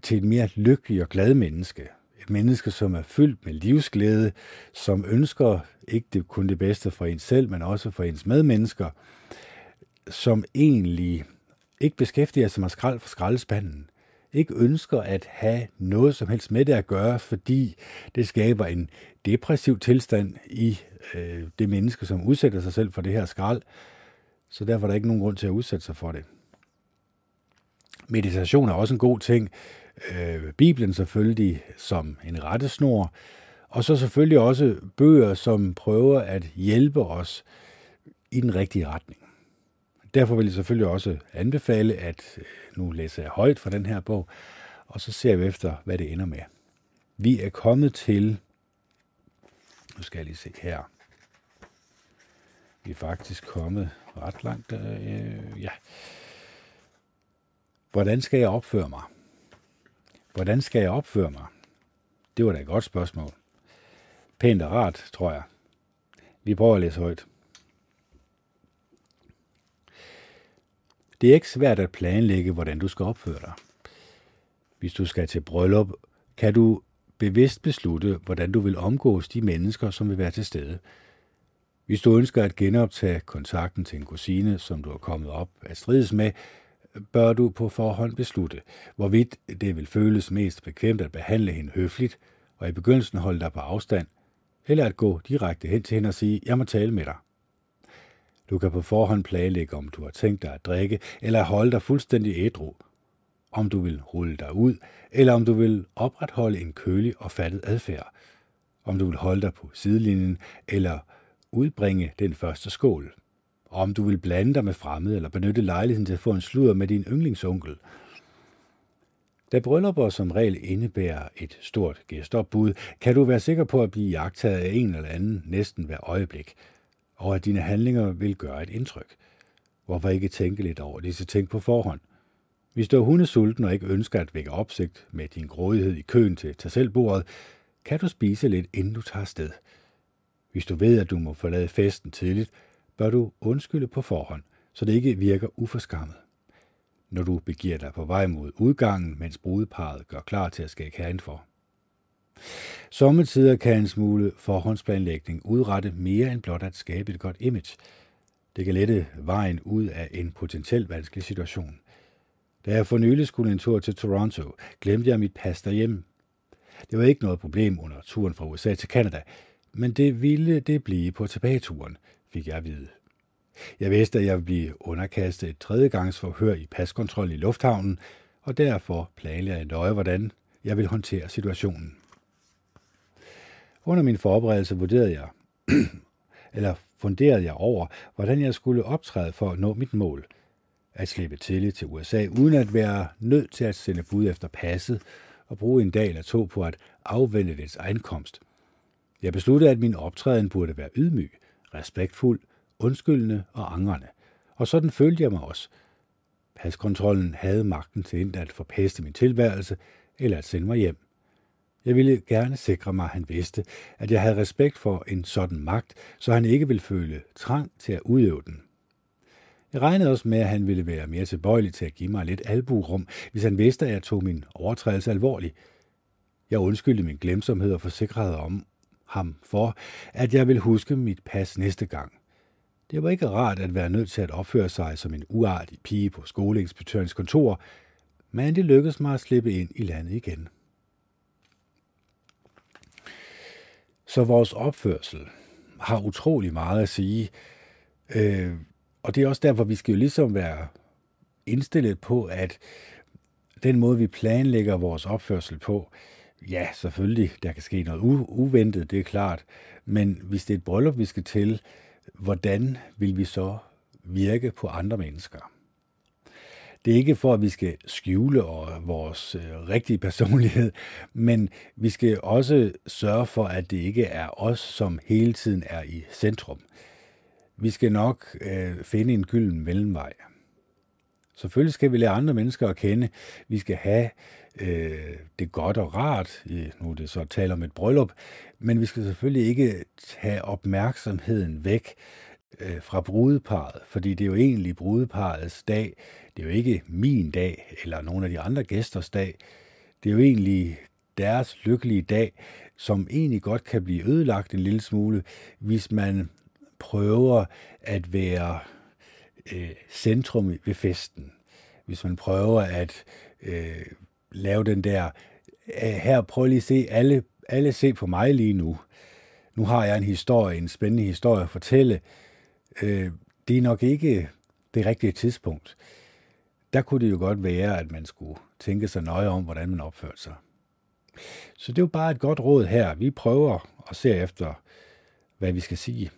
A: til et mere lykkeligt og glad menneske. Et menneske, som er fyldt med livsglæde, som ønsker ikke det, kun det bedste for en selv, men også for ens medmennesker, som egentlig ikke beskæftiger sig med skrald for skraldespanden, ikke ønsker at have noget som helst med det at gøre, fordi det skaber en depressiv tilstand i øh, det menneske, som udsætter sig selv for det her skrald. Så derfor er der ikke nogen grund til at udsætte sig for det. Meditation er også en god ting. Øh, Bibelen selvfølgelig som en rettesnor. Og så selvfølgelig også bøger, som prøver at hjælpe os i den rigtige retning. Derfor vil jeg selvfølgelig også anbefale, at øh, nu læser jeg højt fra den her bog, og så ser vi efter, hvad det ender med. Vi er kommet til, nu skal jeg lige se her, vi er faktisk kommet ret langt, øh, ja. Hvordan skal jeg opføre mig? Hvordan skal jeg opføre mig? Det var da et godt spørgsmål. Pænt og rart, tror jeg. Vi prøver at læse højt. Det er ikke svært at planlægge, hvordan du skal opføre dig. Hvis du skal til bryllup, kan du bevidst beslutte, hvordan du vil omgås de mennesker, som vil være til stede. Hvis du ønsker at genoptage kontakten til en kusine, som du er kommet op at strides med, bør du på forhånd beslutte, hvorvidt det vil føles mest bekvemt at behandle hende høfligt, og i begyndelsen holde dig på afstand, eller at gå direkte hen til hende og sige, jeg må tale med dig. Du kan på forhånd planlægge, om du har tænkt dig at drikke, eller holde dig fuldstændig ædru. Om du vil rulle dig ud, eller om du vil opretholde en kølig og fattet adfærd. Om du vil holde dig på sidelinjen, eller udbringe den første skål. Om du vil blande dig med fremmede, eller benytte lejligheden til at få en sludder med din yndlingsonkel. Da bryllupper som regel indebærer et stort gæstopbud, kan du være sikker på at blive jagtet af en eller anden næsten hver øjeblik – og at dine handlinger vil gøre et indtryk. Hvorfor ikke tænke lidt over disse ting på forhånd? Hvis du er hundesulten og ikke ønsker at vække opsigt med din grådighed i køen til tag selv bordet, kan du spise lidt, inden du tager sted. Hvis du ved, at du må forlade festen tidligt, bør du undskylde på forhånd, så det ikke virker uforskammet. Når du begiver dig på vej mod udgangen, mens brudeparet gør klar til at skække herren for. Sommetider kan en smule forhåndsplanlægning udrette mere end blot at skabe et godt image. Det kan lette vejen ud af en potentielt vanskelig situation. Da jeg for nylig skulle en tur til Toronto, glemte jeg mit pas derhjemme. Det var ikke noget problem under turen fra USA til Canada, men det ville det blive på tilbageturen, fik jeg at vide. Jeg vidste, at jeg ville blive underkastet et tredje gangs forhør i paskontrol i lufthavnen, og derfor planlagde jeg nøje, hvordan jeg ville håndtere situationen. Under min forberedelse vurderede jeg, eller funderede jeg over, hvordan jeg skulle optræde for at nå mit mål. At slippe tidligt til USA, uden at være nødt til at sende bud efter passet og bruge en dag eller to på at afvende dets ankomst. Jeg besluttede, at min optræden burde være ydmyg, respektfuld, undskyldende og angrende. Og sådan følte jeg mig også. Paskontrollen havde magten til enten at forpeste min tilværelse eller at sende mig hjem. Jeg ville gerne sikre mig, at han vidste, at jeg havde respekt for en sådan magt, så han ikke ville føle trang til at udøve den. Jeg regnede også med, at han ville være mere tilbøjelig til at give mig lidt alburum, hvis han vidste, at jeg tog min overtrædelse alvorligt. Jeg undskyldte min glemsomhed og forsikrede om ham for, at jeg vil huske mit pas næste gang. Det var ikke rart at være nødt til at opføre sig som en uartig pige på skoleinspektørens kontor, men det lykkedes mig at slippe ind i landet igen. Så vores opførsel har utrolig meget at sige, øh, og det er også derfor, vi skal jo ligesom være indstillet på, at den måde, vi planlægger vores opførsel på, ja, selvfølgelig, der kan ske noget u- uventet, det er klart, men hvis det er et bryllup, vi skal til, hvordan vil vi så virke på andre mennesker? Det er ikke for, at vi skal skjule vores øh, rigtige personlighed, men vi skal også sørge for, at det ikke er os, som hele tiden er i centrum. Vi skal nok øh, finde en gylden mellemvej. Selvfølgelig skal vi lære andre mennesker at kende. Vi skal have øh, det godt og rart. Nu er det så tale om et bryllup. Men vi skal selvfølgelig ikke tage opmærksomheden væk øh, fra brudeparet, fordi det er jo egentlig brudeparets dag. Det er jo ikke min dag eller nogen af de andre gæsters dag. Det er jo egentlig deres lykkelige dag, som egentlig godt kan blive ødelagt en lille smule, hvis man prøver at være øh, centrum ved festen. Hvis man prøver at øh, lave den der, her prøv lige at se, alle, alle se på mig lige nu. Nu har jeg en historie, en spændende historie at fortælle. Øh, det er nok ikke det rigtige tidspunkt. Der kunne det jo godt være, at man skulle tænke sig nøje om, hvordan man opførte sig. Så det er jo bare et godt råd her. Vi prøver at se efter, hvad vi skal sige.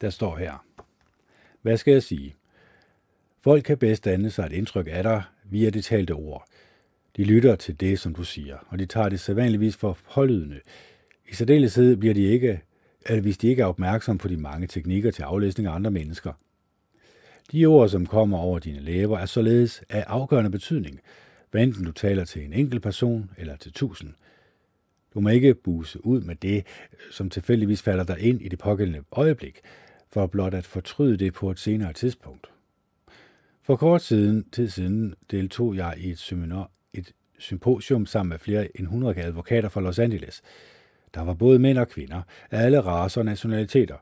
A: Der står her. Hvad skal jeg sige? Folk kan bedst danne sig et indtryk af dig via det talte ord. De lytter til det, som du siger, og de tager det sædvanligvis for pålydende. I særdeleshed bliver de ikke, eller hvis de ikke er opmærksomme på de mange teknikker til aflæsning af andre mennesker. De ord, som kommer over dine læber, er således af afgørende betydning, hvad enten du taler til en enkelt person eller til tusind. Du må ikke buse ud med det, som tilfældigvis falder dig ind i det pågældende øjeblik, for blot at fortryde det på et senere tidspunkt. For kort siden, tid siden deltog jeg i et, seminar, et symposium sammen med flere end 100 advokater fra Los Angeles. Der var både mænd og kvinder af alle raser og nationaliteter.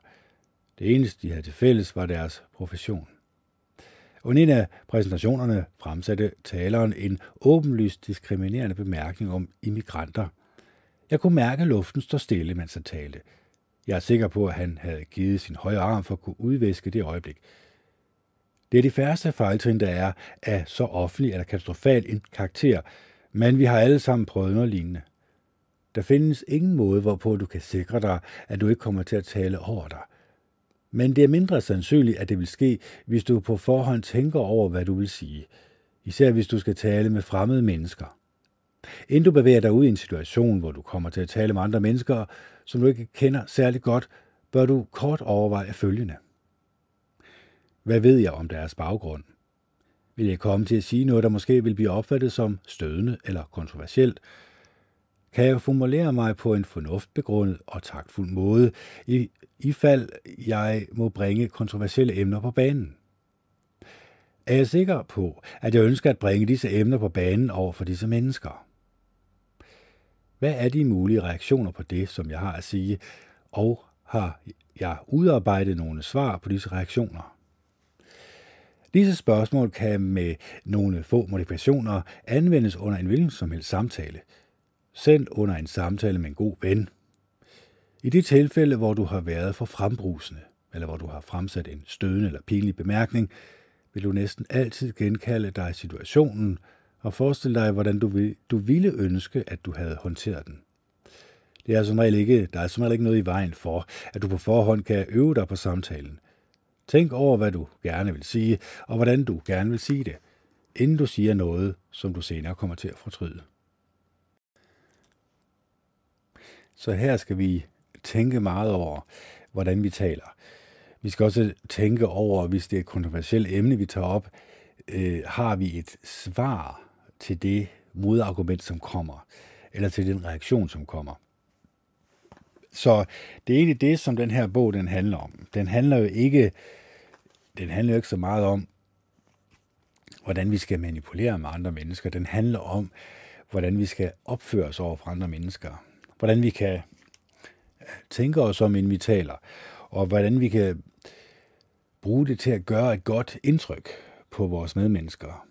A: Det eneste, de havde til fælles, var deres profession. Under en af præsentationerne fremsatte taleren en åbenlyst diskriminerende bemærkning om immigranter. Jeg kunne mærke, at luften stod stille, mens han talte. Jeg er sikker på, at han havde givet sin højre arm for at kunne udvæske det øjeblik. Det er de færreste fejltrin, der er af så offentlig eller katastrofal en karakter, men vi har alle sammen prøvet noget lignende. Der findes ingen måde, hvorpå du kan sikre dig, at du ikke kommer til at tale over dig. Men det er mindre sandsynligt, at det vil ske, hvis du på forhånd tænker over, hvad du vil sige. Især hvis du skal tale med fremmede mennesker. Inden du bevæger dig ud i en situation, hvor du kommer til at tale med andre mennesker, som du ikke kender særlig godt, bør du kort overveje følgende. Hvad ved jeg om deres baggrund? Vil jeg komme til at sige noget, der måske vil blive opfattet som stødende eller kontroversielt? Kan jeg formulere mig på en fornuftbegrundet og taktfuld måde, i, i fald jeg må bringe kontroversielle emner på banen? Er jeg sikker på, at jeg ønsker at bringe disse emner på banen over for disse mennesker? Hvad er de mulige reaktioner på det, som jeg har at sige, og har jeg udarbejdet nogle svar på disse reaktioner? Disse spørgsmål kan med nogle få modifikationer anvendes under en hvilken som helst samtale. Send under en samtale med en god ven. I de tilfælde, hvor du har været for frembrusende, eller hvor du har fremsat en stødende eller pinlig bemærkning, vil du næsten altid genkalde dig situationen og forestille dig, hvordan du, vil, du ville ønske, at du havde håndteret den. Det er som regel ikke, der er som regel ikke noget i vejen for, at du på forhånd kan øve dig på samtalen. Tænk over, hvad du gerne vil sige, og hvordan du gerne vil sige det, inden du siger noget, som du senere kommer til at fortryde. Så her skal vi tænke meget over, hvordan vi taler. Vi skal også tænke over, hvis det er et kontroversielt emne, vi tager op, øh, har vi et svar til det modargument, som kommer, eller til den reaktion, som kommer. Så det er egentlig det, som den her bog den handler om. Den handler jo ikke, den handler jo ikke så meget om, hvordan vi skal manipulere med andre mennesker. Den handler om, hvordan vi skal opføre os over for andre mennesker. Hvordan vi kan øh, tænke os om, inden vi taler, og hvordan vi kan bruge det til at gøre et godt indtryk på vores medmennesker.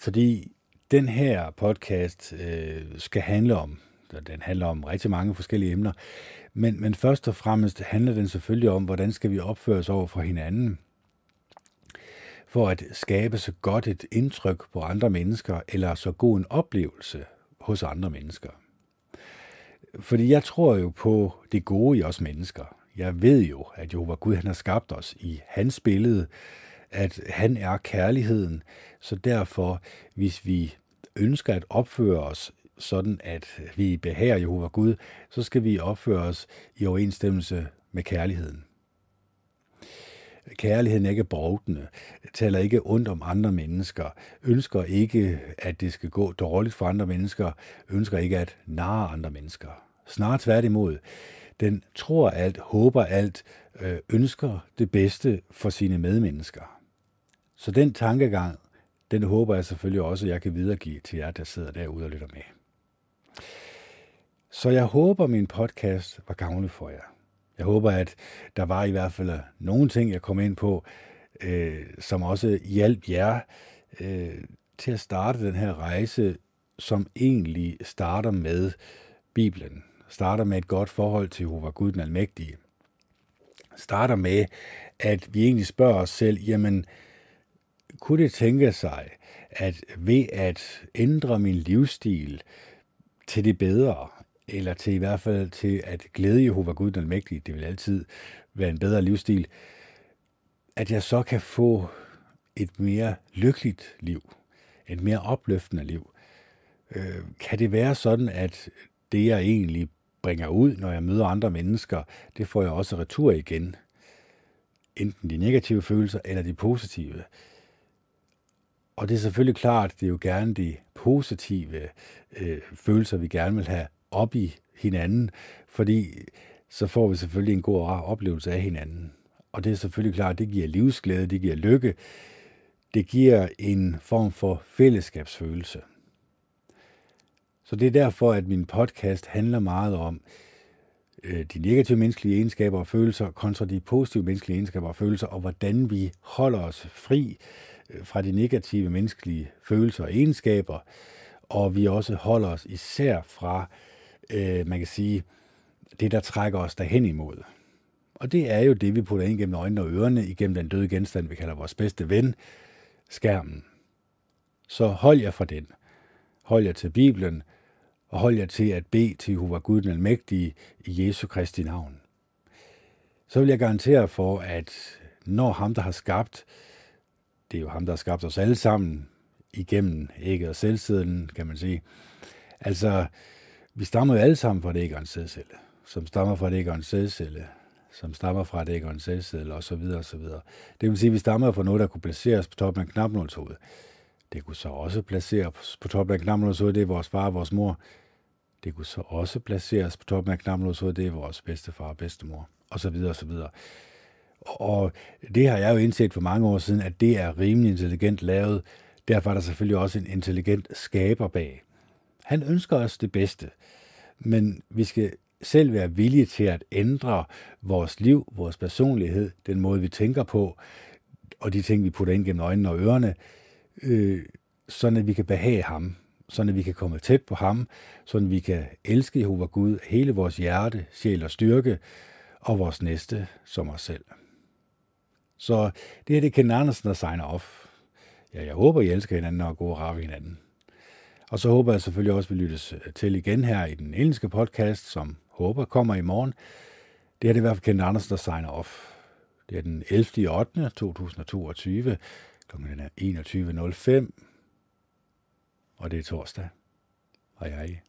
A: Fordi den her podcast øh, skal handle om, den handler om rigtig mange forskellige emner, men, men først og fremmest handler den selvfølgelig om, hvordan skal vi opføre os over for hinanden, for at skabe så godt et indtryk på andre mennesker, eller så god en oplevelse hos andre mennesker. Fordi jeg tror jo på det gode i os mennesker. Jeg ved jo, at Jehova Gud han har skabt os i hans billede, at han er kærligheden. Så derfor, hvis vi ønsker at opføre os sådan, at vi behager Jehova Gud, så skal vi opføre os i overensstemmelse med kærligheden. Kærligheden er ikke brovdende, taler ikke ondt om andre mennesker, ønsker ikke, at det skal gå dårligt for andre mennesker, ønsker ikke at narre andre mennesker. Snart tværtimod. Den tror alt, håber alt, øh, ønsker det bedste for sine medmennesker. Så den tankegang, den håber jeg selvfølgelig også, at jeg kan videregive til jer, der sidder derude og lytter med. Så jeg håber, min podcast var gavnlig for jer. Jeg håber, at der var i hvert fald øh, nogle ting, jeg kom ind på, øh, som også hjalp jer øh, til at starte den her rejse, som egentlig starter med Bibelen. Starter med et godt forhold til Jehova Gud den Almægtige. Starter med, at vi egentlig spørger os selv, jamen, kunne det tænke sig, at ved at ændre min livsstil til det bedre, eller til i hvert fald til at glæde Jehova Gud den Almægtige, det vil altid være en bedre livsstil, at jeg så kan få et mere lykkeligt liv, et mere opløftende liv. Øh, kan det være sådan, at det jeg egentlig bringer ud, når jeg møder andre mennesker, det får jeg også retur igen. Enten de negative følelser eller de positive. Og det er selvfølgelig klart, det er jo gerne de positive øh, følelser, vi gerne vil have op i hinanden, fordi så får vi selvfølgelig en god oplevelse af hinanden. Og det er selvfølgelig klart, det giver livsglæde, det giver lykke, det giver en form for fællesskabsfølelse. Så det er derfor, at min podcast handler meget om øh, de negative menneskelige egenskaber og følelser kontra de positive menneskelige egenskaber og følelser, og hvordan vi holder os fri øh, fra de negative menneskelige følelser og egenskaber, og vi også holder os især fra, øh, øh, man kan sige, det, der trækker os derhen imod. Og det er jo det, vi putter ind gennem øjnene og ørerne, igennem den døde genstand, vi kalder vores bedste ven, skærmen. Så hold jer fra den. Hold jer til Bibelen, og hold jer til at bede til Jehova Gud den Almægtige i Jesu Kristi navn. Så vil jeg garantere for, at når ham, der har skabt, det er jo ham, der har skabt os alle sammen, igennem ægget og selvsiden, kan man sige. Altså, vi stammer jo alle sammen fra det æg en sædcelle, som stammer fra det æg en sædcelle, som stammer fra det æg en sædcelle, og så videre, og så videre. Det vil sige, at vi stammer fra noget, der kunne placeres på toppen af knapnålshovedet. Det kunne så også placeres på toppen af knapnålshovedet, det er vores far og vores mor. Det kunne så også placeres på toppen af knapnålshovedet, det er vores bedstefar og bedstemor, og så videre, og så videre. Og det har jeg jo indset for mange år siden, at det er rimelig intelligent lavet. Derfor er der selvfølgelig også en intelligent skaber bag. Han ønsker os det bedste, men vi skal selv være villige til at ændre vores liv, vores personlighed, den måde vi tænker på, og de ting, vi putter ind gennem øjnene og ørerne, øh, sådan at vi kan behage ham, sådan at vi kan komme tæt på ham, sådan at vi kan elske Jehova Gud hele vores hjerte, sjæl og styrke, og vores næste som os selv. Så det her det er Ken Andersen, der signer off. Ja, jeg håber, I elsker hinanden og går og hinanden. Og så håber jeg selvfølgelig også, at vi lyttes øh, til igen her i den engelske podcast, som håber kommer i morgen. Det er det i hvert fald Kent Andersen, der signer off. Det er den 11. 8. 2022. kl. er 21.05. Og det er torsdag. Hej hej.